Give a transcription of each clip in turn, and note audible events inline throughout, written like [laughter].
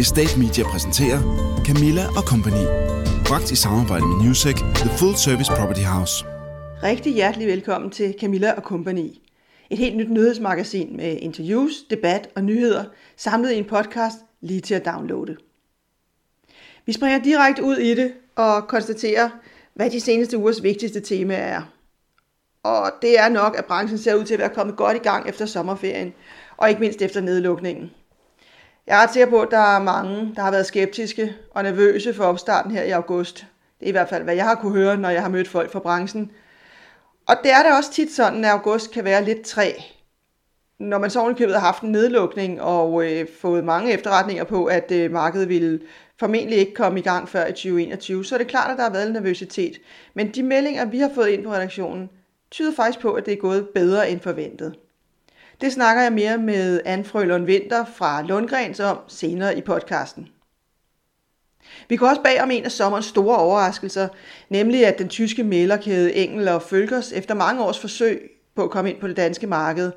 Estate Media præsenterer Camilla og Company. Bragt i samarbejde med Newsec, The Full Service Property House. Rigtig hjertelig velkommen til Camilla og Company. Et helt nyt nyhedsmagasin med interviews, debat og nyheder, samlet i en podcast lige til at downloade. Vi springer direkte ud i det og konstaterer, hvad de seneste ugers vigtigste tema er. Og det er nok, at branchen ser ud til at være kommet godt i gang efter sommerferien, og ikke mindst efter nedlukningen. Jeg er ret sikker på, at der er mange, der har været skeptiske og nervøse for opstarten her i august. Det er i hvert fald, hvad jeg har kunne høre, når jeg har mødt folk fra branchen. Og det er da også tit sådan, at august kan være lidt træ. Når man så ovenikøbet har haft en nedlukning og øh, fået mange efterretninger på, at øh, markedet ville formentlig ikke komme i gang før i 2021, så er det klart, at der har været en nervøsitet. Men de meldinger, vi har fået ind på redaktionen, tyder faktisk på, at det er gået bedre end forventet. Det snakker jeg mere med Anne Frølund Vinter fra Lundgrens om senere i podcasten. Vi går også bag om en af sommerens store overraskelser, nemlig at den tyske malerkæde Engel og Følgers efter mange års forsøg på at komme ind på det danske marked,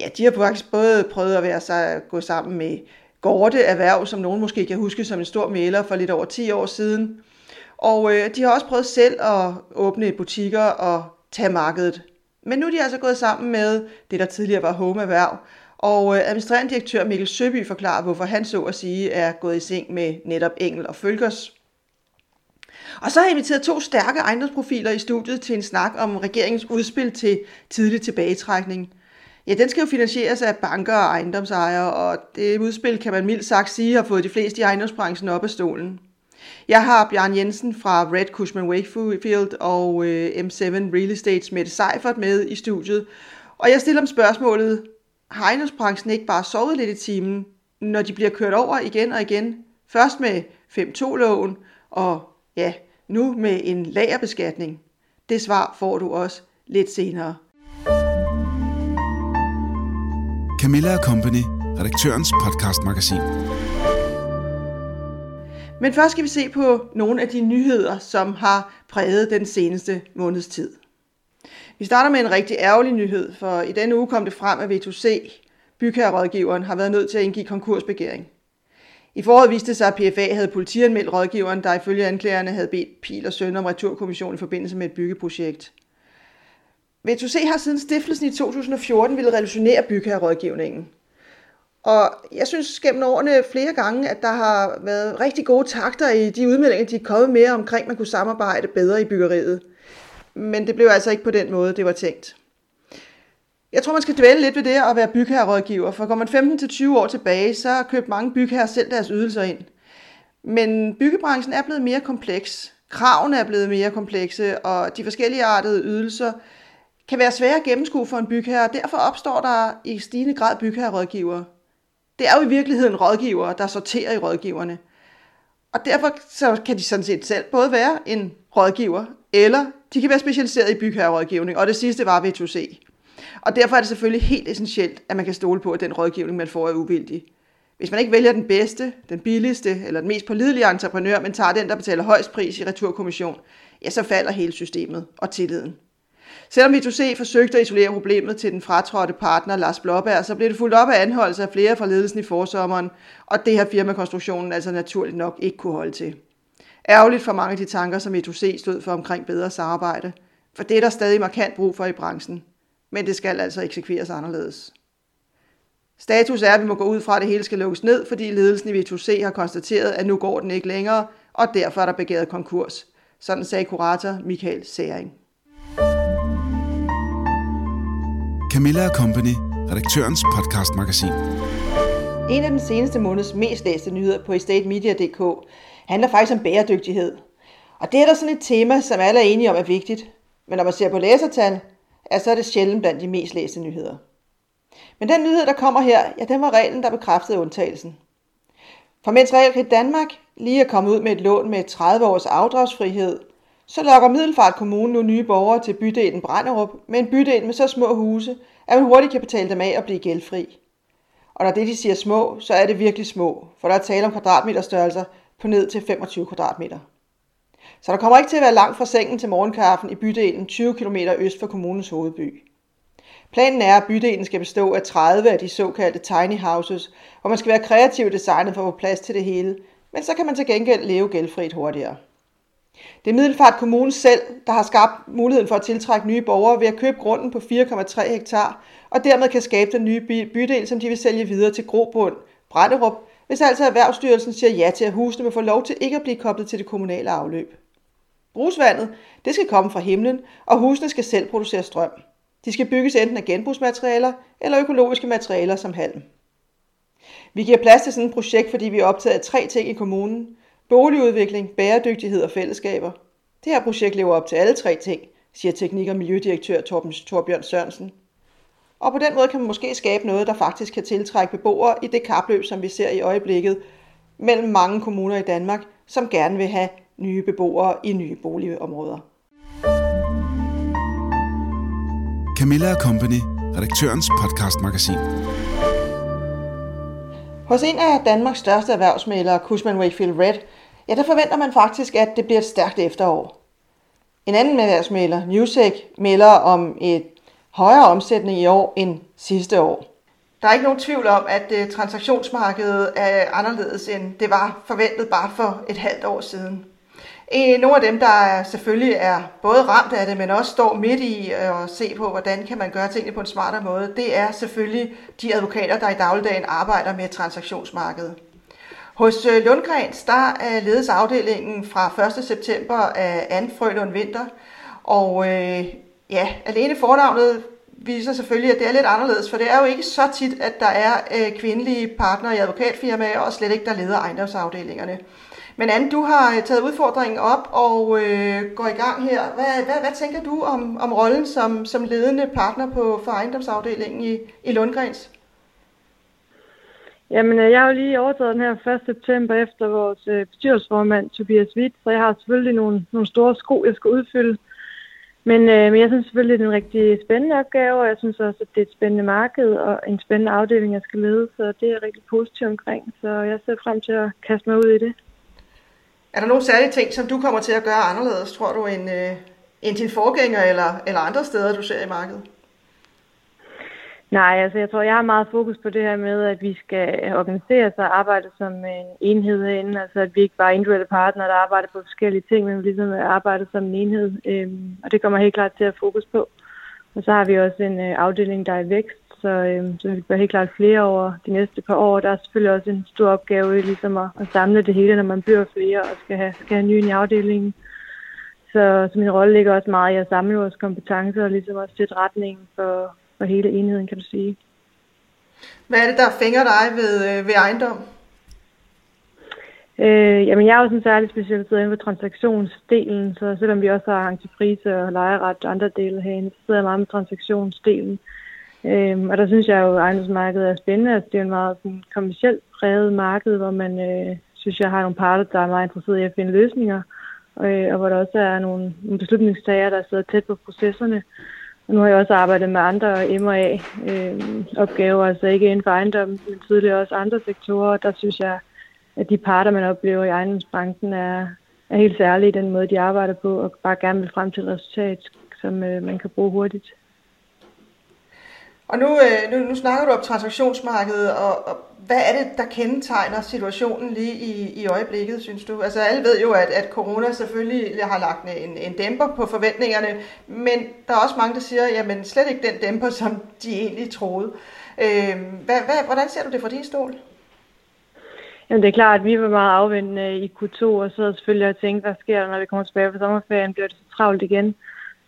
ja, de har faktisk både prøvet at være sig gå sammen med Gorte Erhverv, som nogen måske kan huske som en stor mæler for lidt over 10 år siden. Og øh, de har også prøvet selv at åbne butikker og tage markedet. Men nu er de altså gået sammen med det, der tidligere var Home Erhverv, og øh, administrerende direktør Mikkel Søby forklarer, hvorfor han så at sige er gået i seng med netop Engel og Følgers. Og så har jeg inviteret to stærke ejendomsprofiler i studiet til en snak om regeringens udspil til tidlig tilbagetrækning. Ja, den skal jo finansieres af banker og ejendomsejere, og det udspil kan man mildt sagt sige har fået de fleste i ejendomsbranchen op af stolen. Jeg har Bjørn Jensen fra Red Cushman Wakefield og øh, M7 Real Estates Mette Seifert med i studiet. Og jeg stiller dem spørgsmålet, har ejendomsbranchen ikke bare sovet lidt i timen, når de bliver kørt over igen og igen? Først med 5-2-loven, og ja, nu med en lagerbeskatning. Det svar får du også lidt senere. Camilla Company, redaktørens podcastmagasin. Men først skal vi se på nogle af de nyheder, som har præget den seneste måneds tid. Vi starter med en rigtig ærgerlig nyhed, for i denne uge kom det frem, at V2C, bygherrerådgiveren, har været nødt til at indgive konkursbegæring. I foråret viste det sig, at PFA havde politianmeldt rådgiveren, der ifølge anklagerne havde bedt Pil og Søn om returkommission i forbindelse med et byggeprojekt. V2C har siden stiftelsen i 2014 ville revolutionere bygherrerådgivningen. Og jeg synes gennem årene flere gange, at der har været rigtig gode takter i de udmeldinger, de er kommet med omkring, at man kunne samarbejde bedre i byggeriet. Men det blev altså ikke på den måde, det var tænkt. Jeg tror, man skal dvæle lidt ved det at være bygherrerådgiver, for går man 15-20 år tilbage, så har købt mange bygherrer selv deres ydelser ind. Men byggebranchen er blevet mere kompleks. Kravene er blevet mere komplekse, og de forskellige artede ydelser kan være svære at gennemskue for en bygherre, og derfor opstår der i stigende grad bygherrerådgivere. Det er jo i virkeligheden rådgivere, der sorterer i rådgiverne. Og derfor så kan de sådan set selv både være en rådgiver, eller de kan være specialiseret i bygherrerådgivning, og det sidste var V2C. Og derfor er det selvfølgelig helt essentielt, at man kan stole på, at den rådgivning, man får, er uvildig. Hvis man ikke vælger den bedste, den billigste eller den mest pålidelige entreprenør, men tager den, der betaler højst pris i returkommission, ja, så falder hele systemet og tilliden. Selvom Vitusé forsøgte at isolere problemet til den fratrådte partner Lars Blåberg, så blev det fuldt op af anholdelse af flere fra ledelsen i forsommeren, og det her firmakonstruktionen altså naturligt nok ikke kunne holde til. Ærgerligt for mange af de tanker, som Vitusé stod for omkring bedre samarbejde, for det er der stadig markant brug for i branchen. Men det skal altså eksekveres anderledes. Status er, at vi må gå ud fra, at det hele skal lukkes ned, fordi ledelsen i V2C har konstateret, at nu går den ikke længere, og derfor er der begæret konkurs. Sådan sagde kurator Michael Særing. Camilla Company, redaktørens podcastmagasin. En af den seneste måneds mest læste nyheder på estatemedia.dk handler faktisk om bæredygtighed. Og det er der sådan et tema, som alle er enige om er vigtigt. Men når man ser på læsertal, er så er det sjældent blandt de mest læste nyheder. Men den nyhed, der kommer her, ja, den var reglen, der bekræftede undtagelsen. For mens Realkredit Danmark lige er kommet ud med et lån med 30 års afdragsfrihed, så lokker Middelfart Kommune nu nye borgere til bydelen Branderup med en bydel med så små huse, at man hurtigt kan betale dem af og blive gældfri. Og når det de siger små, så er det virkelig små, for der er tale om kvadratmeterstørrelser på ned til 25 kvadratmeter. Så der kommer ikke til at være langt fra sengen til morgenkaffen i bydelen 20 km øst for kommunens hovedby. Planen er, at bydelen skal bestå af 30 af de såkaldte tiny houses, hvor man skal være kreativ i designet for at få plads til det hele, men så kan man til gengæld leve gældfrit hurtigere. Det er Middelfart Kommune selv, der har skabt muligheden for at tiltrække nye borgere ved at købe grunden på 4,3 hektar, og dermed kan skabe den nye bydel, som de vil sælge videre til Grobund, Brænderup, hvis altså Erhvervsstyrelsen siger ja til, at husene vil få lov til ikke at blive koblet til det kommunale afløb. Brugsvandet, det skal komme fra himlen, og husene skal selv producere strøm. De skal bygges enten af genbrugsmaterialer eller økologiske materialer som halm. Vi giver plads til sådan et projekt, fordi vi er optaget af tre ting i kommunen. Boligudvikling, bæredygtighed og fællesskaber. Det her projekt lever op til alle tre ting, siger teknik- og miljødirektør Torben, Torbjørn Sørensen. Og på den måde kan man måske skabe noget, der faktisk kan tiltrække beboere i det kapløb, som vi ser i øjeblikket mellem mange kommuner i Danmark, som gerne vil have nye beboere i nye boligområder. Camilla Company, redaktørens podcastmagasin. Hos en af Danmarks største erhvervsmælere, Cushman Wakefield Red, ja, der forventer man faktisk, at det bliver et stærkt efterår. En anden erhvervsmæler, Newsec, melder om et højere omsætning i år end sidste år. Der er ikke nogen tvivl om, at øh, transaktionsmarkedet er anderledes end det var forventet bare for et halvt år siden. Nogle af dem, der selvfølgelig er både ramt af det, men også står midt i øh, at se på, hvordan kan man gøre tingene på en smartere måde, det er selvfølgelig de advokater, der i dagligdagen arbejder med transaktionsmarkedet. Hos øh, Lundgrens, der ledes afdelingen fra 1. september af Anne Frølund Vinter, og øh, ja, alene fornavnet viser selvfølgelig, at det er lidt anderledes, for det er jo ikke så tit, at der er øh, kvindelige partnere i advokatfirmaer, og slet ikke der leder ejendomsafdelingerne. Men Anne, du har øh, taget udfordringen op og øh, går i gang her. Hvad, hvad, hvad tænker du om, om rollen som, som ledende partner på for ejendomsafdelingen i, i Lundgrens? Jamen, øh, jeg har jo lige overtaget den her 1. september efter vores øh, bestyrelsesformand Tobias Witt, så jeg har selvfølgelig nogle, nogle store sko, jeg skal udfylde. Men, øh, men jeg synes selvfølgelig, det er en rigtig spændende opgave, og jeg synes også, at det er et spændende marked og en spændende afdeling, jeg skal lede, så det er rigtig positivt omkring. Så jeg ser frem til at kaste mig ud i det. Er der nogle særlige ting, som du kommer til at gøre anderledes, tror du, end, øh, end din forgænger eller, eller andre steder, du ser i markedet? Nej, altså jeg tror, jeg har meget fokus på det her med, at vi skal organisere os og arbejde som en enhed herinde. Altså at vi ikke bare er individuelle partnere, der arbejder på forskellige ting, men ligesom arbejder som en enhed. Øhm, og det kommer helt klart til at fokus på. Og så har vi også en øh, afdeling, der er i vækst, så, øhm, så vi bliver helt klart flere over de næste par år. Der er selvfølgelig også en stor opgave i ligesom at, at samle det hele, når man bliver flere og skal have, skal have nye i afdelingen. Så, så min rolle ligger også meget i at samle vores kompetencer og ligesom også sætte retningen for, for hele enheden, kan du sige. Hvad er det, der fænger dig ved, øh, ved ejendom? Øh, jamen, jeg er jo sådan særligt specialiseret inden for transaktionsdelen, så selvom vi også har entreprise og lejeret og andre dele herinde, så sidder jeg meget med transaktionsdelen. Øhm, og der synes jeg jo, at ejendomsmarkedet er spændende. Altså, det er en meget sådan, kommersielt præget marked, hvor man øh, synes, jeg har nogle parter, der er meget interesserede i at finde løsninger, øh, og hvor der også er nogle, nogle beslutningstager, der sidder tæt på processerne nu har jeg også arbejdet med andre M&A-opgaver, øh, altså ikke inden for ejendommen, men tidligere også andre sektorer. Der synes jeg, at de parter, man oplever i ejendomsbranchen, er, er helt særlige i den måde, de arbejder på, og bare gerne vil frem til et resultat, som øh, man kan bruge hurtigt. Og nu, øh, nu, nu snakker du om transaktionsmarkedet, og, og hvad er det, der kendetegner situationen lige i, i øjeblikket, synes du? Altså alle ved jo, at, at corona selvfølgelig har lagt en, en dæmper på forventningerne, men der er også mange, der siger, jamen slet ikke den dæmper, [laughs] som de egentlig troede. Øh, hvad, hvad, hvordan ser du det fra din stol? Jamen det er klart, at vi var meget afvendende i Q2, og så selvfølgelig og tænkte, hvad sker der, når vi kommer tilbage fra sommerferien, bliver det så travlt igen.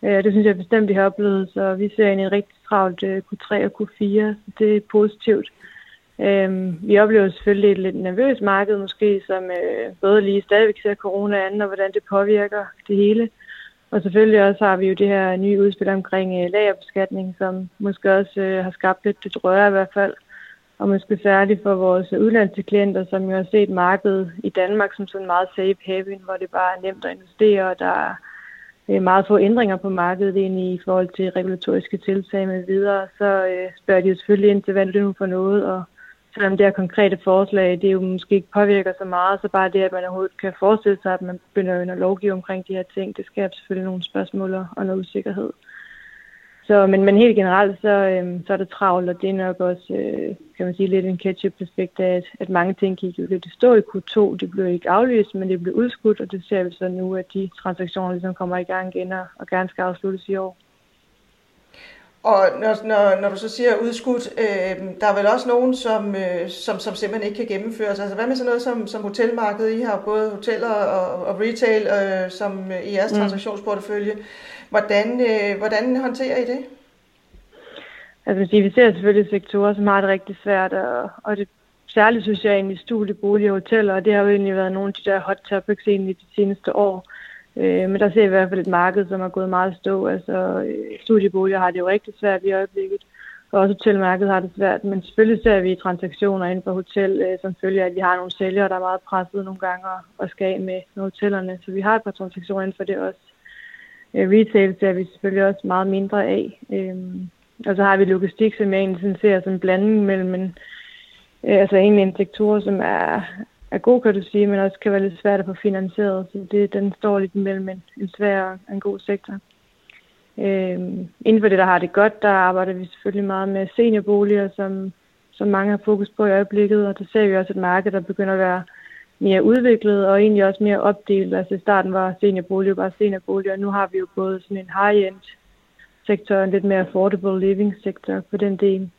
Øh, det synes jeg bestemt, vi har oplevet, så vi ser ind i en rigtig travlt øh, Q3 og Q4, så det er positivt. Øhm, vi oplever selvfølgelig et lidt nervøst marked måske, som øh, både lige stadigvæk ser corona an, og hvordan det påvirker det hele. Og selvfølgelig også har vi jo det her nye udspil omkring øh, lagerbeskatning, som måske også øh, har skabt lidt, det røre i hvert fald. Og måske særligt for vores udlandske klienter, som jo har set markedet i Danmark som sådan meget safe haven, hvor det bare er nemt at investere, og der er øh, meget få ændringer på markedet ind i forhold til regulatoriske tiltag med videre, så øh, spørger de jo selvfølgelig ind til, hvad det nu for noget, og selvom det her konkrete forslag, det jo måske ikke påvirker så meget, så bare det, at man overhovedet kan forestille sig, at man begynder at lovgive omkring de her ting, det skaber selvfølgelig nogle spørgsmål og noget usikkerhed. Så, men, men helt generelt, så, øhm, så er det travlt, og det er nok også, øh, kan man sige, lidt en ketchup-aspekt af, at, at mange ting gik jo lidt i stå i Q2. Det blev ikke aflyst, men det blev udskudt, og det ser vi så nu, at de transaktioner ligesom kommer i gang igen og, og gerne skal afsluttes i år. Og når, når, når du så siger udskudt, øh, der er vel også nogen, som, øh, som, som simpelthen ikke kan gennemføres. Altså hvad med sådan noget som, som hotelmarkedet? I har både hoteller og, og retail øh, som i jeres mm. transaktionsportefølje. Hvordan, øh, hvordan håndterer I det? Altså, vi ser selvfølgelig sektorer, som har det rigtig svært, og, og det særligt synes jeg egentlig studiebolig og hoteller, og det har jo egentlig været nogle af de der hot topics egentlig de seneste år. Øh, Øh, men der ser vi i hvert fald et marked, som er gået meget stå. Altså, øh, studieboliger har det jo rigtig svært i øjeblikket, og også hotelmarkedet har det svært. Men selvfølgelig ser vi transaktioner inden for hotel, øh, som følger, at vi har nogle sælgere, der er meget presset nogle gange og skal af med, med hotellerne. Så vi har et par transaktioner inden for det også. Øh, retail ser vi selvfølgelig også meget mindre af. Øh, og så har vi logistik, som jeg egentlig ser som en blanding mellem en, øh, altså egentlig en sektor, som er, er god, kan du sige, men også kan være lidt svært at få finansieret. Så det, den står lidt mellem en, en svær og en god sektor. Øhm, inden for det, der har det godt, der arbejder vi selvfølgelig meget med seniorboliger, som, som mange har fokus på i øjeblikket, og der ser vi også et marked, der begynder at være mere udviklet og egentlig også mere opdelt. Altså i starten var seniorboliger bare seniorboliger, og nu har vi jo både sådan en high-end sektor og en lidt mere affordable living sektor på den del.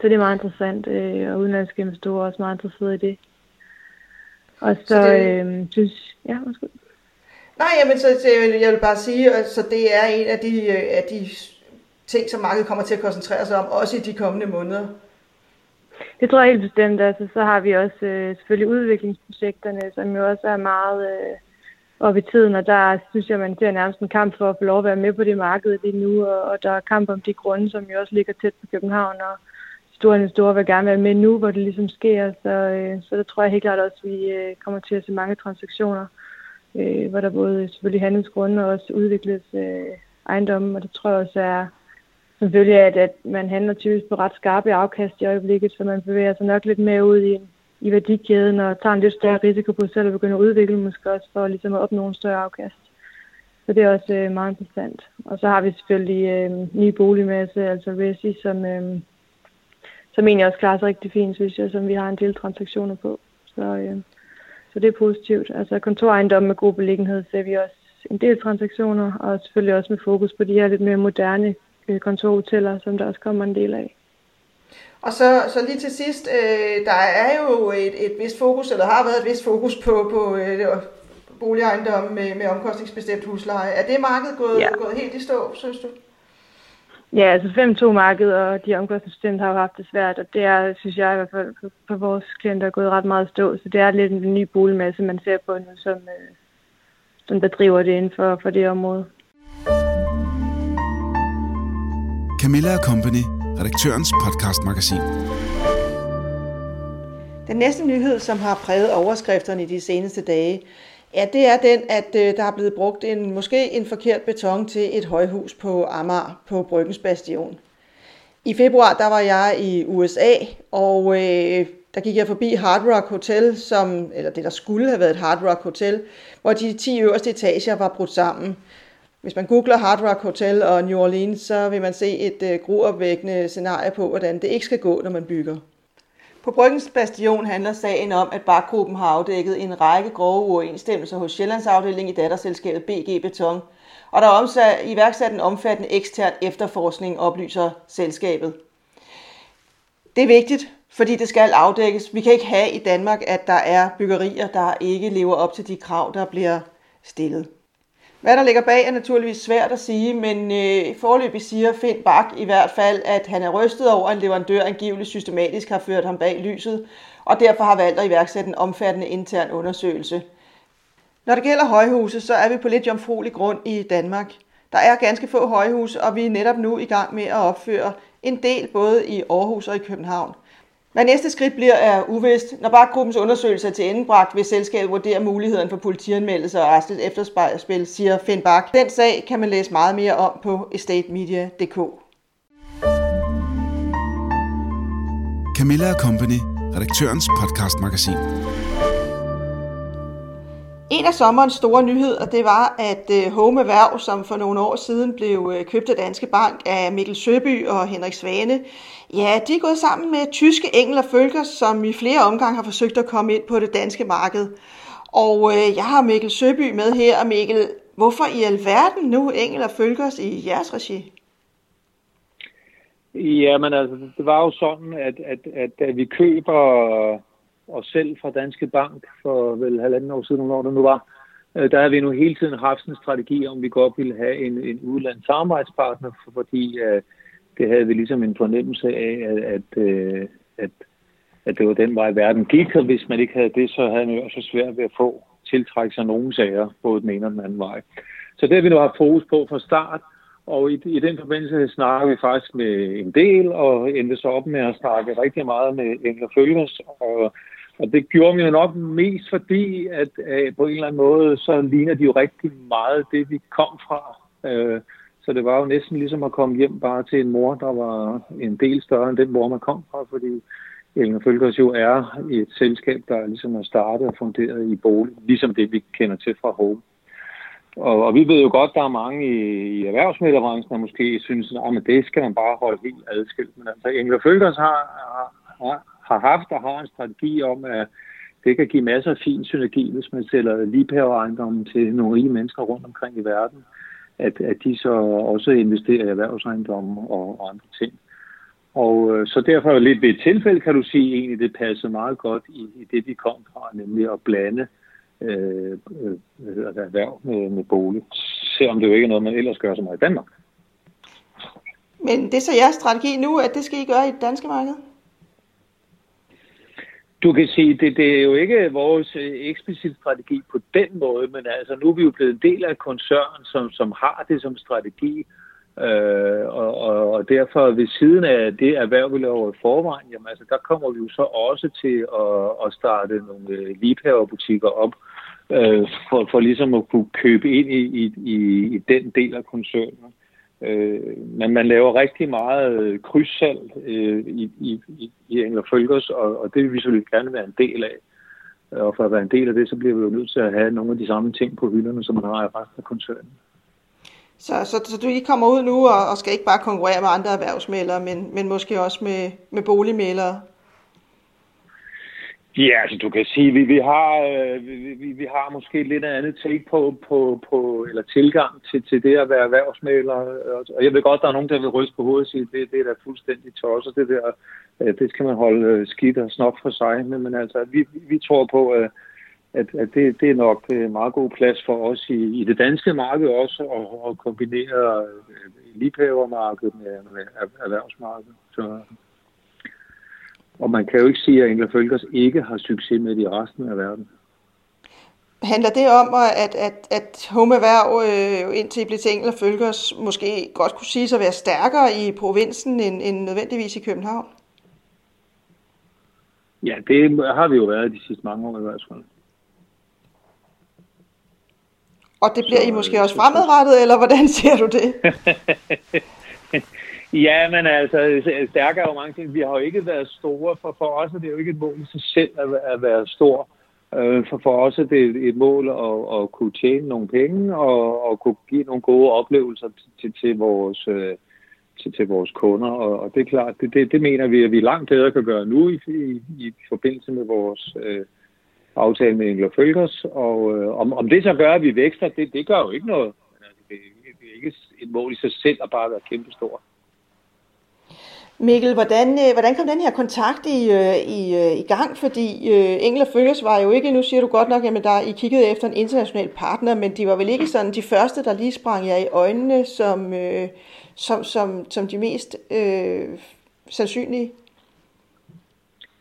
Så det er meget interessant, øh, og udenlandske investorer er også meget interesserede i det. Og så, så det... øh, synes... Ja, undskyld. Nej, jamen, så, så jeg vil bare sige, at så det er en af de, øh, af de ting, som markedet kommer til at koncentrere sig om, også i de kommende måneder. Det tror jeg helt bestemt. Altså, så har vi også øh, selvfølgelig udviklingsprojekterne, som jo også er meget øh, op i tiden, og der synes jeg, man ser nærmest en kamp for at få lov at være med på det marked lige nu, og, og der er kamp om de grunde, som jo også ligger tæt på København, og store investorer vil gerne være med nu, hvor det ligesom sker, så, øh, så der tror jeg helt klart også, at vi øh, kommer til at se mange transaktioner, øh, hvor der både selvfølgelig handelsgrunde og også udvikles øh, ejendomme, og det tror jeg også er selvfølgelig, at, at man handler typisk på ret skarpe afkast i øjeblikket, så man bevæger sig nok lidt mere ud i, i værdikæden og tager en lidt større risiko på selv at begynde at udvikle, måske også for ligesom at opnå en større afkast. Så det er også øh, meget interessant. Og så har vi selvfølgelig øh, ny boligmasse, altså Resi, som, øh, som egentlig også klarer sig rigtig fint, synes jeg, som vi har en del transaktioner på. Så, øh, så det er positivt. Altså kontorejendom med god beliggenhed ser vi også en del transaktioner, og selvfølgelig også med fokus på de her lidt mere moderne øh, kontorhoteller, som der også kommer en del af. Og så, så lige til sidst, øh, der er jo et, et vist fokus, eller har været et vist fokus på, på øh, boligejendomme med, med omkostningsbestemt husleje. Er det markedet gået, ja. gået helt i stå, synes du? Ja, altså 5-2-markedet og de omkostningsbestemte har jo haft det svært, og det er, synes jeg i hvert fald, på, på vores klienter gået ret meget stå. Så det er lidt en ny boligmasse, man ser på nu, som, øh, som der driver det inden for, for det område. Camilla Company, redaktørens podcastmagasin. Den næste nyhed, som har præget overskrifterne i de seneste dage, ja, det er den, at øh, der er blevet brugt en måske en forkert beton til et højhus på Amager på Bryggens Bastion. I februar der var jeg i USA, og øh, der gik jeg forbi Hard Rock Hotel, som, eller det der skulle have været et Hard Rock Hotel, hvor de 10 øverste etager var brudt sammen. Hvis man googler Hard Rock Hotel og New Orleans, så vil man se et øh, gruopvækkende scenarie på, hvordan det ikke skal gå, når man bygger. På Bryggens Bastion handler sagen om, at Bakgruppen har afdækket en række grove uoverensstemmelser hos Sjællands afdeling i datterselskabet BG Beton, og der er omsat, iværksat en omfattende ekstern efterforskning, oplyser selskabet. Det er vigtigt, fordi det skal afdækkes. Vi kan ikke have i Danmark, at der er byggerier, der ikke lever op til de krav, der bliver stillet. Hvad der ligger bag er naturligvis svært at sige, men øh, forløbig siger Finn Bak i hvert fald, at han er rystet over, at en leverandør angiveligt systematisk har ført ham bag lyset, og derfor har valgt at iværksætte en omfattende intern undersøgelse. Når det gælder højhuse, så er vi på lidt jomfruelig grund i Danmark. Der er ganske få højhuse, og vi er netop nu i gang med at opføre en del både i Aarhus og i København – hvad næste skridt bliver, er uvist. Når bare gruppens undersøgelse er til endebragt, vil selskabet vurdere muligheden for politianmeldelse og restligt efterspil, siger Finn Bak. Den sag kan man læse meget mere om på estatemedia.dk. Camilla Company, redaktørens podcastmagasin. En af sommerens store nyheder, det var, at øh, Home Erhverv, som for nogle år siden blev øh, købt af Danske Bank af Mikkel Søby og Henrik Svane, ja, de er gået sammen med tyske engler Følger, som i flere omgange har forsøgt at komme ind på det danske marked. Og øh, jeg har Mikkel Søby med her, og Mikkel, hvorfor i alverden nu Engel og Følgers i jeres regi? Jamen altså, det var jo sådan, at, at, at, at vi køber os selv fra Danske Bank for vel halvanden år siden, når det nu var, øh, der har vi nu hele tiden haft en strategi, om vi godt ville have en, en udlands samarbejdspartner, fordi uh, det havde vi ligesom en fornemmelse af, at, at, øh, at, at det var den vej, verden gik, og hvis man ikke havde det, så havde man jo også svært ved at få tiltrække sig nogle sager, både den ene og den anden vej. Så det har vi nu haft fokus på fra start, og i, i den forbindelse snakker vi faktisk med en del, og endte så op med at snakke rigtig meget med Engler Følges, og og det gjorde vi jo nok mest fordi, at øh, på en eller anden måde, så ligner de jo rigtig meget det, vi kom fra. Øh, så det var jo næsten ligesom at komme hjem bare til en mor, der var en del større end den mor, man kom fra, fordi Elner Følgers jo er et selskab, der ligesom er startet og funderet i bolig, ligesom det, vi kender til fra Home. Og, og vi ved jo godt, der er mange i, i erhvervsmiddelbranchen, der måske synes, at det skal man bare holde helt adskilt. Men altså, Engler Følgers har, har, har, haft og har en strategi om, at det kan give masser af fin synergi, hvis man sælger ligepaveejendommen til nogle rige mennesker rundt omkring i verden, at, at de så også investerer i erhvervsejendomme og, og andre ting. Og øh, så derfor jo lidt ved et tilfælde, kan du sige, egentlig det passer meget godt i, i det, vi kom fra, nemlig at blande øh, øh, erhverv med, med bolig, selvom det jo ikke er noget, man ellers gør så meget i Danmark. Men det er så jeres strategi nu, at det skal I gøre i det danske marked? Du kan sige, det, det er jo ikke vores øh, eksplicit strategi på den måde, men altså nu er vi jo blevet en del af koncernen, koncern, som, som har det som strategi, øh, og, og, og derfor ved siden af det erhverv, vi laver i forvejen, jamen altså der kommer vi jo så også til at, at starte nogle øh, liebhaverbutikker op, øh, for, for ligesom at kunne købe ind i, i, i, i den del af koncernen. Øh, men man laver rigtig meget øh, krydssalg øh, i, i, i Engler Følgers, og, og det vil vi selvfølgelig gerne være en del af. Og for at være en del af det, så bliver vi jo nødt til at have nogle af de samme ting på hylderne, som man har i resten af koncernen. Så, så, så du I kommer ud nu og, og skal ikke bare konkurrere med andre erhvervsmælere, men, men måske også med, med boligmælere? Ja, altså du kan sige, vi, vi har øh, vi, vi har måske lidt andet take på, på, på eller tilgang til, til det at være erhvervsmaler. Og jeg ved godt, der er nogen, der vil ryste på hovedet og sige, det, det er da fuldstændig tosset, det der, øh, det skal man holde øh, skidt og snop for sig. Men, men altså, vi, vi tror på, at, at, at det, det er nok en meget god plads for os i, i det danske marked også, at, at kombinere liebhavermarkedet med, med erhvervsmarkedet. Så, og man kan jo ikke sige, at Engler Følgers ikke har succes med det i resten af verden. Handler det om, at, at, at Home Erhverv øh, indtil I blev til Engler Følgers måske godt kunne sige sig at være stærkere i provinsen end, end nødvendigvis i København? Ja, det har vi jo været de sidste mange år i hvert fald. Og det bliver så, I måske også fremadrettet, eller hvordan ser du det? [laughs] Ja, men altså, stærkere er jo mange ting. Vi har jo ikke været store, for, for os er det jo ikke et mål i sig selv at, at være stor. Øh, for, for os er det et mål at, at kunne tjene nogle penge og at kunne give nogle gode oplevelser til, til, vores, øh, til, til vores kunder. Og, og det er klart, det, det, det mener vi, at vi langt bedre kan gøre nu i, i, i forbindelse med vores øh, aftale med Engler Følgers. Og øh, om, om det så gør, at vi vækster, det, det gør jo ikke noget. Altså, det, det er ikke et mål i sig selv at bare være kæmpestor. Mikkel, hvordan, øh, hvordan kom den her kontakt i, øh, i, øh, i gang? Fordi øh, Engel Følges var jo ikke, nu siger du godt nok, at der I kiggede efter en international partner, men de var vel ikke sådan de første, der lige sprang jer i øjnene som, øh, som, som, som de mest øh, sandsynlige?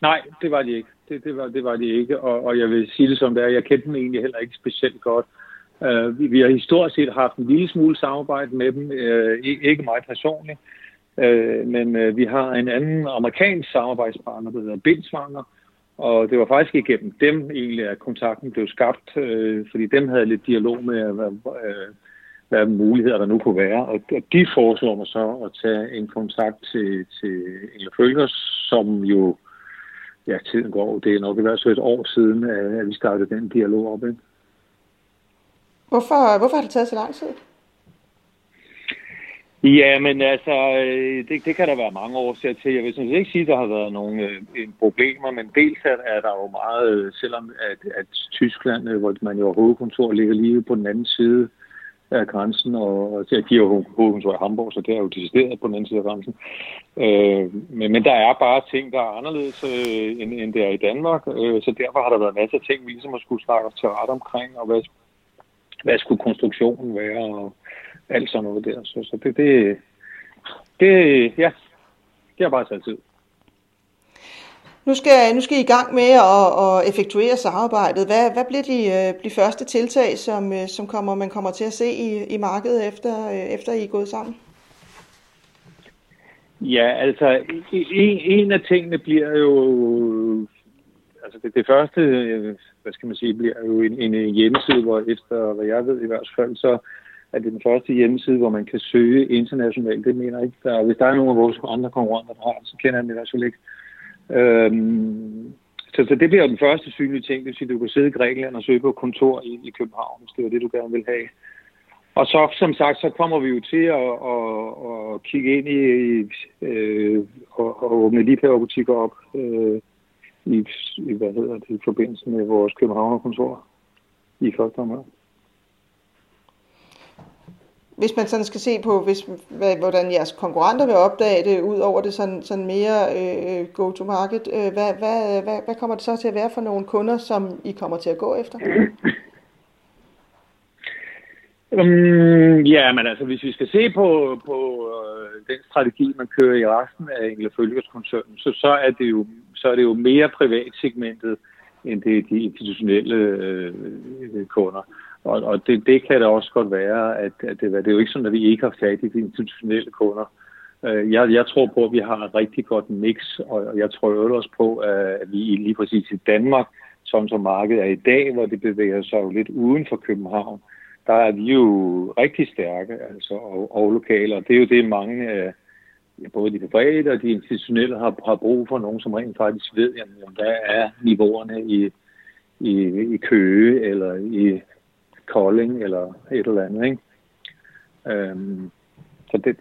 Nej, det var de ikke. Det, det, var, det var de ikke, og, og jeg vil sige det som det er, jeg kendte dem egentlig heller ikke specielt godt. Uh, vi, vi har historisk set haft en lille smule samarbejde med dem, uh, ikke mig personligt, Øh, men øh, vi har en anden amerikansk samarbejdspartner, der hedder Bindsvanger, og det var faktisk igennem dem egentlig, at kontakten blev skabt, øh, fordi dem havde lidt dialog med, hvad, øh, hvad muligheder der nu kunne være. Og, og de foreslår mig så at tage en kontakt til, til Inger Følgers, som jo, ja, tiden går, det er nok i hvert fald et år siden, at vi startede den dialog op. Ikke? Hvorfor, hvorfor har det taget så lang tid? Ja, men altså, øh, det, det kan der være mange årsager til. Jeg vil sådan ikke sige, at der har været nogle øh, problemer, men dels er, er der jo meget, øh, selvom at, at Tyskland, øh, hvor man jo hovedkontor ligger lige på den anden side af grænsen, og at de har hovedkontor i Hamburg, så det er jo decideret på den anden side af grænsen. Øh, men, men der er bare ting, der er anderledes, øh, end, end det er i Danmark, øh, så derfor har der været masser af ting, vi ligesom har skulle snakke til ret omkring, og hvad, hvad skulle konstruktionen være, og alt sådan noget der. Så, så det, det, det, ja, det har bare taget tid. Nu skal, nu skal I i gang med at, at effektuere samarbejdet. Hvad, hvad bliver de, øh, de første tiltag, som, øh, som kommer, man kommer til at se i, i markedet, efter, øh, efter I er gået sammen? Ja, altså en, en af tingene bliver jo, altså det, det første, hvad skal man sige, bliver jo en, en hjemmeside, hvor efter hvad jeg ved i hvert fald, så at det den første hjemmeside, hvor man kan søge internationalt. Det mener jeg ikke. Der, hvis der er nogen af vores andre konkurrenter, der har, så kender jeg det i hvert fald ikke. Øhm, så, så det bliver den første synlige ting. Det du kan sidde i Grækenland og søge på kontor i, i København, hvis det er det, du gerne vil have. Og så, som sagt, så kommer vi jo til at, at, at kigge ind i, i øh, og, og åbne butikker op øh, i, i, hvad hedder det, i forbindelse med vores Københavner-kontor i første omgang hvis man sådan skal se på, hvis, hvad, hvordan jeres konkurrenter vil opdage det, ud over det sådan, sådan mere øh, go-to-market, øh, hvad, hvad, hvad, hvad kommer det så til at være for nogle kunder, som I kommer til at gå efter? Um, ja, men altså, hvis vi skal se på, på øh, den strategi, man kører i resten af Engle koncernen så, så, er det jo, så er det jo mere privatsegmentet, end det er de institutionelle øh, kunder. Og, og det, det kan da også godt være, at, at det, det er jo ikke sådan, at vi ikke har fat i de institutionelle kunder. Øh, jeg, jeg tror på, at vi har et rigtig godt mix, og jeg tror også på, øh, at vi lige præcis i Danmark, som som markedet er i dag, hvor det bevæger sig jo lidt uden for København, der er vi jo rigtig stærke altså, og, og lokale, og det er jo det, mange øh, af både de private og de institutionelle har, har brug for nogen, som rent faktisk ved, jamen, hvad er niveauerne i, i, i Køge eller i Kolding eller et eller andet. Ikke? Øhm, så det,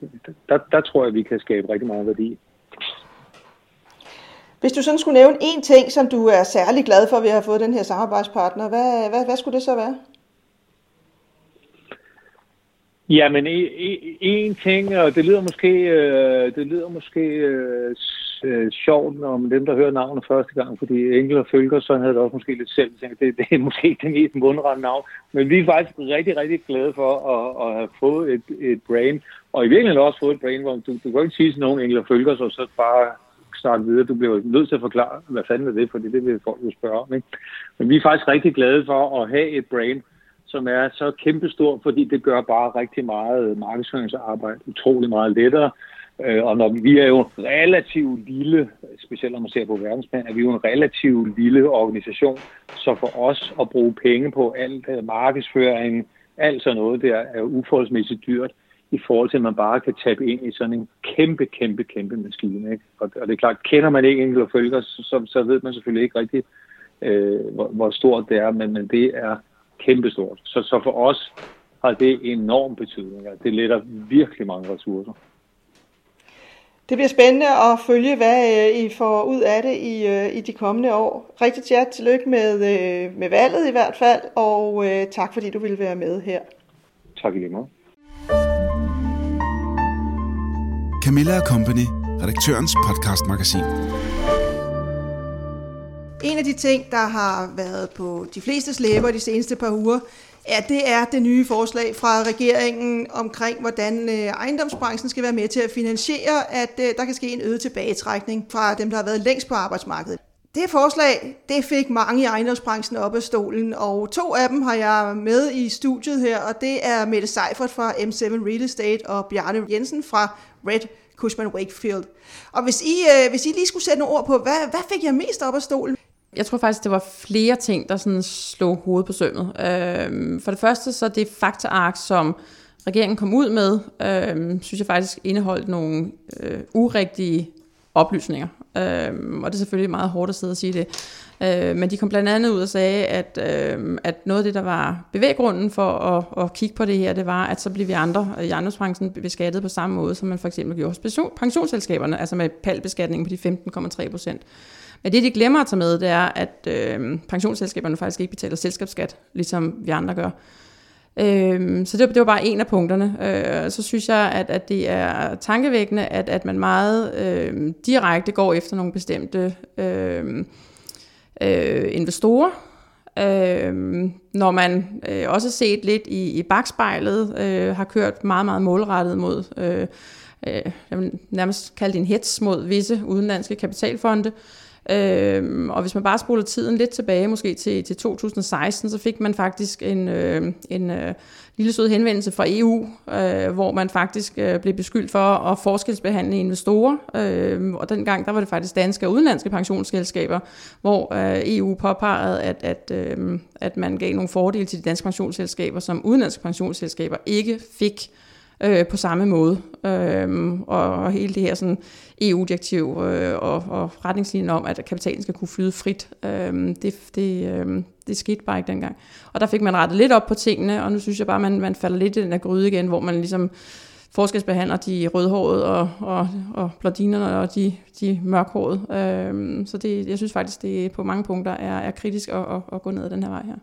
der, der tror jeg, vi kan skabe rigtig meget værdi. Hvis du sådan skulle nævne en ting, som du er særlig glad for, at vi har fået den her samarbejdspartner, hvad, hvad, hvad skulle det så være? Jamen, en ting, og det lyder måske, øh, det lyder måske øh, øh, sjovt om dem, der hører navnet første gang, fordi Engel og Følger, så havde det også måske lidt selv tænkt, det, det er måske det mest mundrende navn. Men vi er faktisk rigtig, rigtig glade for at, at have fået et, et brain, og i virkeligheden også fået et brain, hvor du, du kan ikke sige til nogen Engel og Følger, så, så bare starte videre. Du bliver nødt til at forklare, hvad fanden er det, fordi det vil folk jo spørge om. Ikke? Men vi er faktisk rigtig glade for at have et brain, som er så kæmpestort, fordi det gør bare rigtig meget markedsføringsarbejde utrolig meget lettere. Øh, og når vi er jo en relativt lille, specielt når man ser på verdensplan, er vi jo en relativt lille organisation, så for os at bruge penge på alt øh, markedsføring, alt sådan noget, der er uforholdsmæssigt dyrt i forhold til, at man bare kan tabe ind i sådan en kæmpe, kæmpe, kæmpe maskine. Ikke? Og, og det er klart, kender man ikke enkelte følger, så, så ved man selvfølgelig ikke rigtigt, øh, hvor, hvor stort det er, men, men det er kæmpestort. Så, så for os har det enorm betydning. Det letter virkelig mange ressourcer. Det bliver spændende at følge, hvad øh, I får ud af det i, øh, i de kommende år. Rigtig tjert, tillykke med, øh, med valget i hvert fald, og tak fordi du ville være med her. Tak i lige måde. Camilla Company, redaktørens podcast-magasin. En af de ting, der har været på de fleste læber de seneste par uger, Ja, det er det nye forslag fra regeringen omkring, hvordan øh, ejendomsbranchen skal være med til at finansiere, at øh, der kan ske en øget tilbagetrækning fra dem, der har været længst på arbejdsmarkedet. Det forslag, det fik mange i ejendomsbranchen op af stolen, og to af dem har jeg med i studiet her, og det er Mette Seifert fra M7 Real Estate og Bjarne Jensen fra Red Cushman Wakefield. Og hvis I, øh, hvis I lige skulle sætte nogle ord på, hvad, hvad fik jeg mest op af stolen? Jeg tror faktisk, det var flere ting, der sådan slog hovedet på sømmet. Øh, for det første, så det faktaark, som regeringen kom ud med, øh, synes jeg faktisk indeholdt nogle øh, urigtige oplysninger. Øh, og det er selvfølgelig meget hårdt at sidde og sige det. Øh, men de kom blandt andet ud og sagde, at, øh, at noget af det, der var bevæggrunden for at, at kigge på det her, det var, at så bliver vi andre øh, i ejendomsbranchen beskattet på samme måde, som man for eksempel gjorde hos pensionsselskaberne, altså med palbeskatningen på de 15,3 procent. Men det, de glemmer at tage med, det er, at øh, pensionsselskaberne faktisk ikke betaler selskabsskat, ligesom vi andre gør. Øh, så det, det var bare en af punkterne. Øh, så synes jeg, at, at det er tankevækkende, at, at man meget øh, direkte går efter nogle bestemte øh, øh, investorer, øh, når man øh, også set lidt i, i bagspejlet, øh, har kørt meget, meget målrettet mod, øh, øh, jeg vil nærmest kalde det en hets mod visse udenlandske kapitalfonde, Øh, Øhm, og hvis man bare spoler tiden lidt tilbage, måske til, til 2016, så fik man faktisk en, øh, en øh, lille sød henvendelse fra EU, øh, hvor man faktisk øh, blev beskyldt for at forskelsbehandle investorer. Øh, og dengang der var det faktisk danske og udenlandske pensionsselskaber, hvor øh, EU påpegede, at, at, øh, at man gav nogle fordele til de danske pensionsselskaber, som udenlandske pensionsselskaber ikke fik øh, Øh, på samme måde. Øh, og, og hele det her sådan EU-direktiv øh, og, og retningslinjen om, at kapitalen skal kunne flyde frit, øh, det, det, øh, det skete bare ikke dengang. Og der fik man rettet lidt op på tingene, og nu synes jeg bare, man, man falder lidt i den der gryde igen, hvor man ligesom forskelsbehandler de rødhårede og, og, og blondinerne og de, de mørkhårede. Øh, så det, jeg synes faktisk, det på mange punkter er, er kritisk at, at, at gå ned ad den her vej her.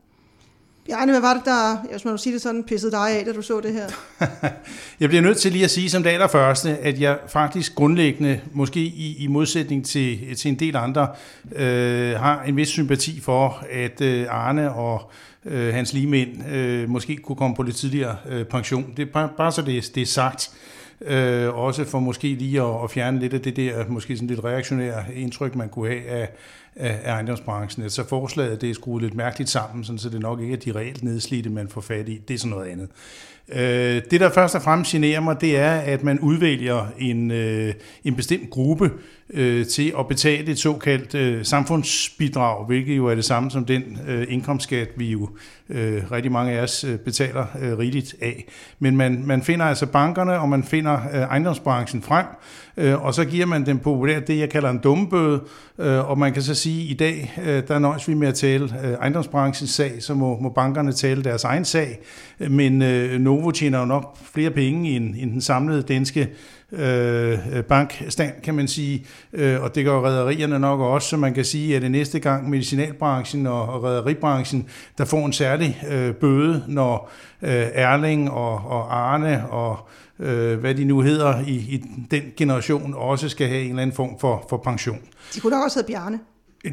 Bjarne, hvad var det, der, hvis man må sige det sådan, pissede dig af, da du så det her? [laughs] jeg bliver nødt til lige at sige som det allerførste, at jeg faktisk grundlæggende, måske i, i modsætning til, til en del andre, øh, har en vis sympati for, at øh, Arne og øh, hans ligemænd øh, måske kunne komme på lidt tidligere øh, pension. Det er bare, bare så det, det er sagt. Øh, også for måske lige at, at fjerne lidt af det der måske sådan lidt reaktionære indtryk, man kunne have af, af, ejendomsbranchen. Så forslaget det er skruet lidt mærkeligt sammen, sådan, så det nok ikke er de reelt nedslidte, man får fat i. Det er sådan noget andet. Øh, det, der først og fremmest generer mig, det er, at man udvælger en, øh, en bestemt gruppe øh, til at betale et såkaldt øh, samfundsbidrag, hvilket jo er det samme som den øh, indkomstskat, vi jo øh, rigtig mange af os øh, betaler øh, rigeligt af. Men man, man finder altså bankerne, og man finder øh, ejendomsbranchen frem, øh, og så giver man den populært det, jeg kalder en dummebøde, øh, og man kan så sige, at i dag, øh, der nøjes vi med at tale øh, ejendomsbranchens sag, så må, må bankerne tale deres egen sag, men øh, Novo tjener jo nok flere penge end, end den samlede danske øh, bankstand, kan man sige, øh, og det gør rædderierne nok også, så man kan sige, at det næste gang medicinalbranchen og, og rædderibranchen, der får en særlig øh, bøde, når øh, Erling og, og Arne og øh, hvad de nu hedder i, i den generation, også skal have en eller anden form for, for pension. De kunne nok også hedde Bjarne.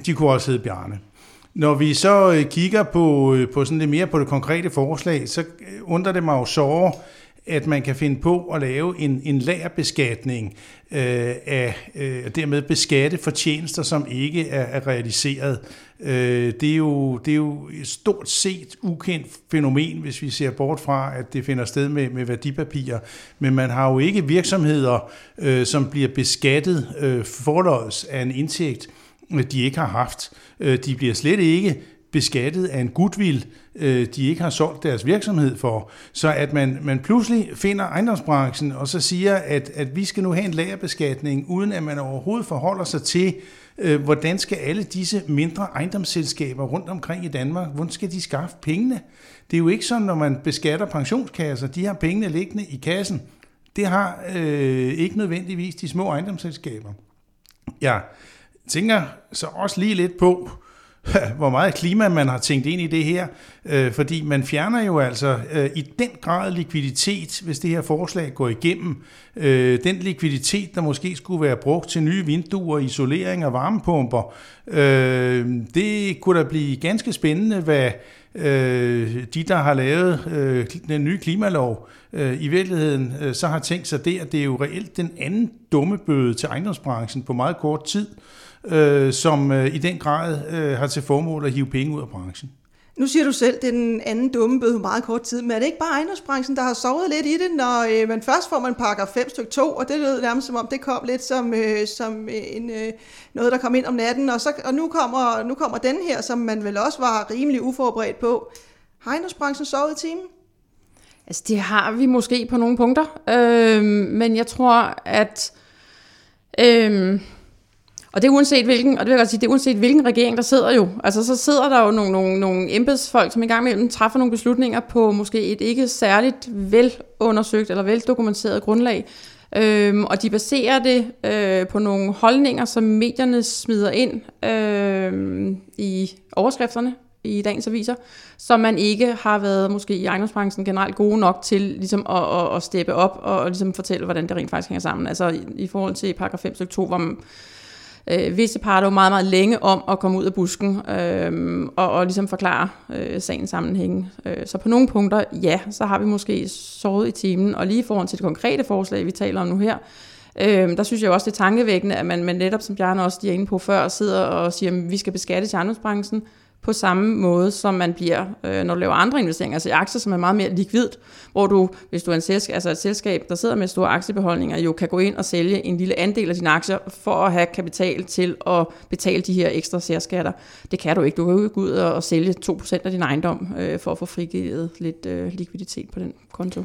De kunne også hedde Bjarne. Når vi så øh, kigger på, øh, på sådan lidt mere på det konkrete forslag, så undrer det mig jo så, at man kan finde på at lave en, en lagerbeskatning øh, af, øh, dermed beskatte fortjenester, som ikke er, er realiseret. Øh, det, er jo, det er jo et stort set ukendt fænomen, hvis vi ser bort fra, at det finder sted med, med værdipapirer. Men man har jo ikke virksomheder, øh, som bliver beskattet øh, forlods af en indtægt, øh, de ikke har haft. Øh, de bliver slet ikke beskattet af en goodwill, øh, de ikke har solgt deres virksomhed for. Så at man, man pludselig finder ejendomsbranchen og så siger, at, at vi skal nu have en lagerbeskatning, uden at man overhovedet forholder sig til, øh, hvordan skal alle disse mindre ejendomsselskaber rundt omkring i Danmark, hvordan skal de skaffe pengene? Det er jo ikke sådan, når man beskatter pensionskasser, de har pengene liggende i kassen. Det har øh, ikke nødvendigvis de små ejendomsselskaber. Jeg tænker så også lige lidt på, [laughs] hvor meget klima man har tænkt ind i det her, øh, fordi man fjerner jo altså øh, i den grad likviditet, hvis det her forslag går igennem. Øh, den likviditet, der måske skulle være brugt til nye vinduer, isolering og varmepumper, øh, det kunne da blive ganske spændende, hvad øh, de, der har lavet øh, den nye klimalov, øh, i virkeligheden øh, så har tænkt sig det, at det er jo reelt den anden dumme bøde til ejendomsbranchen på meget kort tid, øh, som øh, i den grad øh, har til formål at hive penge ud af branchen. Nu siger du selv, det er den anden dumme bøde meget kort tid, men er det ikke bare ejendomsbranchen, der har sovet lidt i det, når øh, man først får man pakker 5 stykke 2, og det lød nærmest som om, det kom lidt som, øh, som en, øh, noget, der kom ind om natten, og, så, og nu, kommer, nu kommer den her, som man vel også var rimelig uforberedt på. Har ejendomsbranchen sovet i timen? Altså, det har vi måske på nogle punkter, øh, men jeg tror, at... Øh, og det er uanset hvilken, og det vil jeg godt sige, det er uanset hvilken regering, der sidder jo. Altså så sidder der jo nogle, nogle, nogle embedsfolk, som i gang imellem træffer nogle beslutninger på måske et ikke særligt velundersøgt eller veldokumenteret grundlag. Øhm, og de baserer det øh, på nogle holdninger, som medierne smider ind øh, i overskrifterne i dagens aviser, som man ikke har været måske i ejendomsbranchen generelt gode nok til ligesom at, at, at steppe op og, og ligesom fortælle, hvordan det rent faktisk hænger sammen. Altså i, i forhold til paragraf 5 stykke 2, hvor man, øh, visse parter jo meget, meget længe om at komme ud af busken øh, og, og ligesom forklare øh, sagens sammenhæng. Øh, så på nogle punkter, ja, så har vi måske såret i timen, og lige i forhold til det konkrete forslag, vi taler om nu her, øh, der synes jeg også, det er tankevækkende, at man, man netop, som Bjarne også er inde på før, sidder og siger, at vi skal beskatte ejendomsbranchen, på samme måde, som man bliver, øh, når du laver andre investeringer, altså i aktier, som er meget mere likvidt, hvor du, hvis du er en selskab, altså et selskab, der sidder med store aktiebeholdninger, jo kan gå ind og sælge en lille andel af dine aktier, for at have kapital til at betale de her ekstra særskatter. Det kan du ikke. Du kan jo ikke gå ud og sælge 2% af din ejendom, øh, for at få frigivet lidt øh, likviditet på den konto.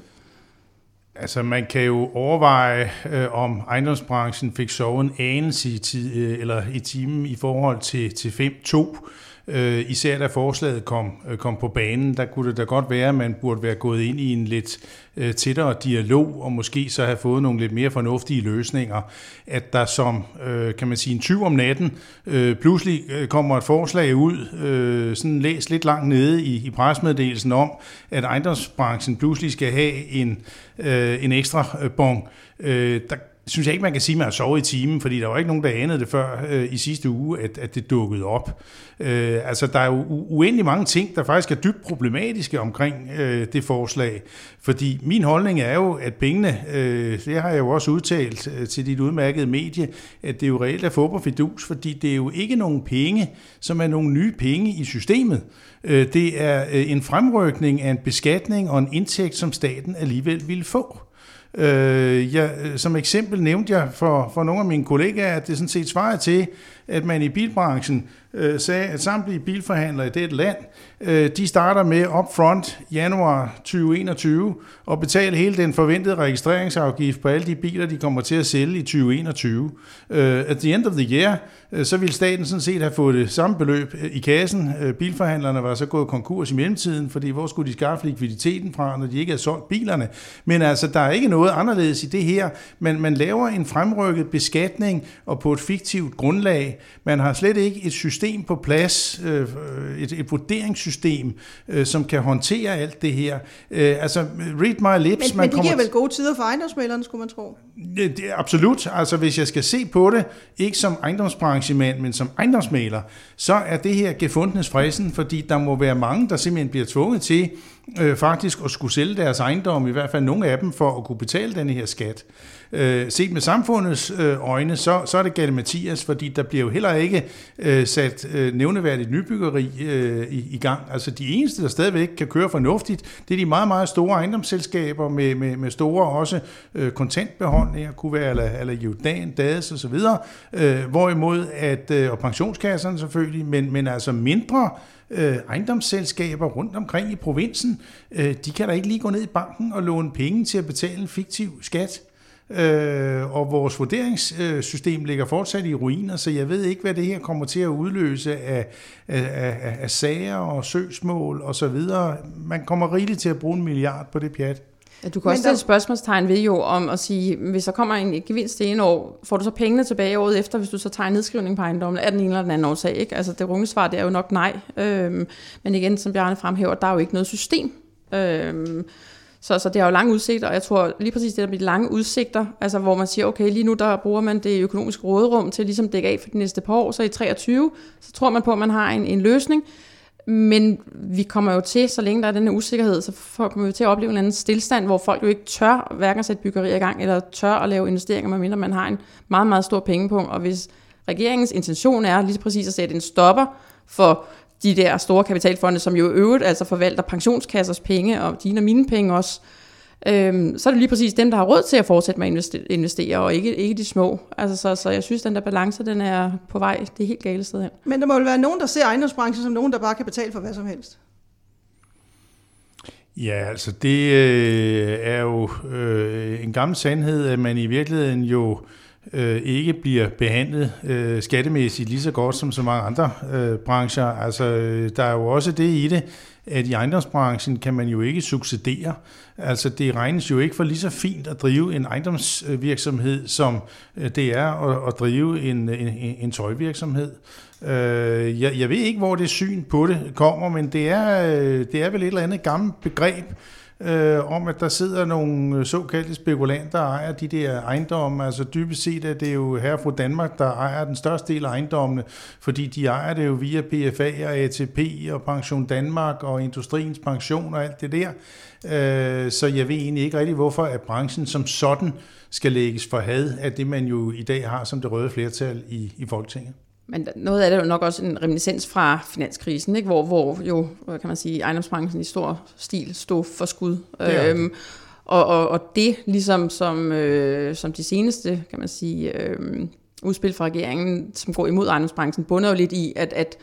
Altså man kan jo overveje, øh, om ejendomsbranchen fik sovet en anelse i, tid, øh, eller i timen i forhold til, til 5-2. Øh, især da forslaget kom, øh, kom på banen, der kunne det da godt være, at man burde være gået ind i en lidt øh, tættere dialog, og måske så have fået nogle lidt mere fornuftige løsninger. At der som, øh, kan man sige, en tyv om natten, øh, pludselig øh, kommer et forslag ud, øh, sådan læst lidt langt nede i, i presmeddelelsen om, at ejendomsbranchen pludselig skal have en, øh, en ekstra øh, bon. Øh, der synes jeg ikke, man kan sige, at man har sovet i timen, fordi der var ikke nogen, der anede det før øh, i sidste uge, at, at det dukkede op. Øh, altså, der er jo uendelig mange ting, der faktisk er dybt problematiske omkring øh, det forslag, fordi min holdning er jo, at pengene, øh, det har jeg jo også udtalt øh, til dit udmærkede medie, at det jo reelt er fup og fidus, fordi det er jo ikke nogen penge, som er nogle nye penge i systemet. Øh, det er øh, en fremrykning af en beskatning og en indtægt, som staten alligevel ville få. Øh, jeg, øh, som eksempel nævnte jeg for, for nogle af mine kollegaer, at det sådan set svarer til, at man i bilbranchen øh, sagde, at samtlige bilforhandlere i det land, øh, de starter med upfront januar 2021 og betale hele den forventede registreringsafgift på alle de biler, de kommer til at sælge i 2021. Øh, at the end of the year, øh, så ville staten sådan set have fået det samme beløb øh, i kassen. Øh, bilforhandlerne var så gået konkurs i mellemtiden, fordi hvor skulle de skaffe likviditeten fra, når de ikke havde solgt bilerne? Men altså, der er ikke noget anderledes i det her. Man, man laver en fremrykket beskatning og på et fiktivt grundlag. Man har slet ikke et system på plads, øh, et, et vurderingssystem, øh, som kan håndtere alt det her. Øh, altså, read my lips. Men, man men det giver vel gode tider for ejendomsmælerne, skulle man tro? Det, det, absolut. Altså, hvis jeg skal se på det, ikke som ejendomsbranchemand, men som ejendomsmaler, så er det her gefundnes fristen, fordi der må være mange, der simpelthen bliver tvunget til øh, faktisk at skulle sælge deres ejendom, i hvert fald nogle af dem, for at kunne betale denne her skat. Øh, set med samfundets øh, øjne, så, så er det galt Mathias, fordi der bliver jo heller ikke øh, sat øh, nævneværdigt nybyggeri øh, i, i gang. Altså de eneste, der stadigvæk kan køre fornuftigt, det er de meget, meget store ejendomsselskaber med, med, med store også øh, kontantbeholdninger, kunne være eller, eller Jordan, Dades osv., øh, hvorimod at, øh, og pensionskasserne selvfølgelig, men, men altså mindre øh, ejendomsselskaber rundt omkring i provinsen, øh, de kan da ikke lige gå ned i banken og låne penge til at betale en fiktiv skat. Øh, og vores vurderingssystem ligger fortsat i ruiner, så jeg ved ikke, hvad det her kommer til at udløse af, af, af, af sager og søgsmål osv. Man kommer rigeligt til at bruge en milliard på det pjat. Ja, du kan også stille der... spørgsmålstegn ved jo om at sige, hvis der kommer en gevinst det ene år, får du så pengene tilbage året efter, hvis du så tager en nedskrivning på ejendommen? Er den ene eller den anden årsag? Ikke? Altså det runge svar, det er jo nok nej. Øhm, men igen, som Bjarne fremhæver, der er jo ikke noget system. Øhm, så, så det har jo lange udsigter, og jeg tror lige præcis det der med de lange udsigter, altså hvor man siger, okay, lige nu der bruger man det økonomiske råderum til at ligesom dække af for de næste par år, så i 23, så tror man på, at man har en, en løsning, men vi kommer jo til, så længe der er den her usikkerhed, så kommer vi til at opleve en anden stillstand, hvor folk jo ikke tør hverken at sætte byggerier i gang, eller tør at lave investeringer, medmindre man har en meget, meget stor pengepunkt. Og hvis regeringens intention er lige præcis at sætte en stopper for de der store kapitalfonde, som jo øvrigt altså forvalter pensionskassers penge, og dine og mine penge også, øhm, så er det lige præcis dem, der har råd til at fortsætte med at investere, og ikke, ikke de små. Altså, så, så jeg synes, den der balance, den er på vej det er helt gale sted hen. Men der må vel være nogen, der ser ejendomsbranchen som nogen, der bare kan betale for hvad som helst? Ja, altså det øh, er jo øh, en gammel sandhed, at man i virkeligheden jo øh, ikke bliver behandlet øh, skattemæssigt lige så godt som så mange andre øh, brancher. Altså, øh, der er jo også det i det, at i ejendomsbranchen kan man jo ikke succedere. Altså det regnes jo ikke for lige så fint at drive en ejendomsvirksomhed, som øh, det er at, at drive en, en, en tøjvirksomhed. Øh, jeg, jeg ved ikke, hvor det syn på det kommer, men det er, øh, det er vel et eller andet gammelt begreb, øh, om, at der sidder nogle øh, såkaldte spekulanter, der ejer de der ejendomme. Altså dybest set er det jo her fra Danmark, der ejer den største del af ejendommene, fordi de ejer det jo via PFA og ATP og Pension Danmark og Industriens Pension og alt det der. Øh, så jeg ved egentlig ikke rigtig, hvorfor at branchen som sådan skal lægges for had af det, man jo i dag har som det røde flertal i, i Folketinget. Men noget af det er jo nok også en reminiscens fra finanskrisen, ikke? Hvor, hvor jo, kan man sige, ejendomsbranchen i stor stil stod for skud. Ja. Øhm, og, og, og det, ligesom som, øh, som de seneste, kan man sige, øh, udspil fra regeringen, som går imod ejendomsbranchen, bunder jo lidt i, at, at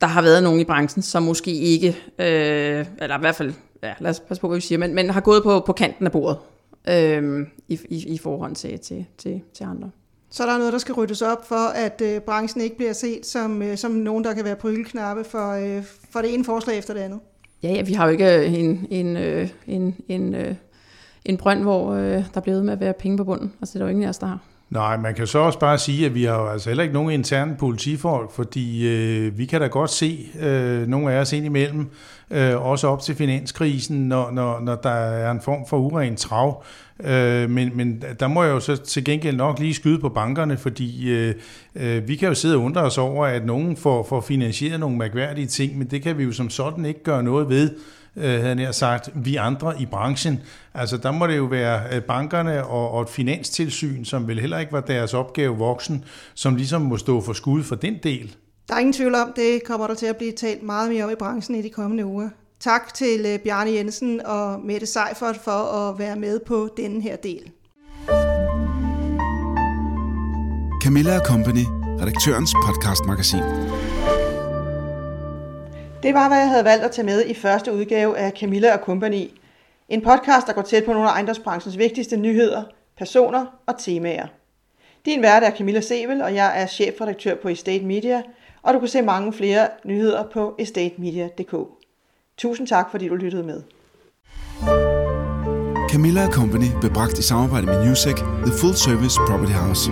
der har været nogen i branchen, som måske ikke, øh, eller i hvert fald, ja, lad os passe på, hvad vi siger, men, men har gået på, på kanten af bordet øh, i, i, i forhold til, til, til, til andre. Så der er noget, der skal ryddes op for, at øh, branchen ikke bliver set som, øh, som nogen, der kan være prygelknappe for, øh, for det ene forslag efter det andet. Ja, ja vi har jo ikke en, en, øh, en, en, øh, en brønd, hvor øh, der bliver ved med at være penge på bunden. Altså, det er jo ingen af os, der har. Nej, man kan så også bare sige, at vi har jo altså heller ikke nogen interne politifolk, fordi øh, vi kan da godt se øh, nogle af os ind imellem, øh, også op til finanskrisen, når, når, når der er en form for uren trav. Øh, men, men der må jeg jo så til gengæld nok lige skyde på bankerne, fordi øh, øh, vi kan jo sidde og undre os over, at nogen får, får finansieret nogle mærkværdige ting, men det kan vi jo som sådan ikke gøre noget ved øh, havde nær sagt, vi andre i branchen. Altså der må det jo være øh, bankerne og, og et finanstilsyn, som vel heller ikke var deres opgave voksen, som ligesom må stå for skud for den del. Der er ingen tvivl om, det kommer der til at blive talt meget mere om i branchen i de kommende uger. Tak til øh, Bjarne Jensen og Mette Seifert for at være med på denne her del. Camilla Company, redaktørens podcastmagasin. Det var, hvad jeg havde valgt at tage med i første udgave af Camilla Company. En podcast, der går tæt på nogle af ejendomsbranchens vigtigste nyheder, personer og temaer. Din vært er Camilla Sevel, og jeg er chefredaktør på Estate Media, og du kan se mange flere nyheder på estatemedia.dk. Tusind tak, fordi du lyttede med. Camilla Company blev bragt i samarbejde med Newsec, The Full Service Property House.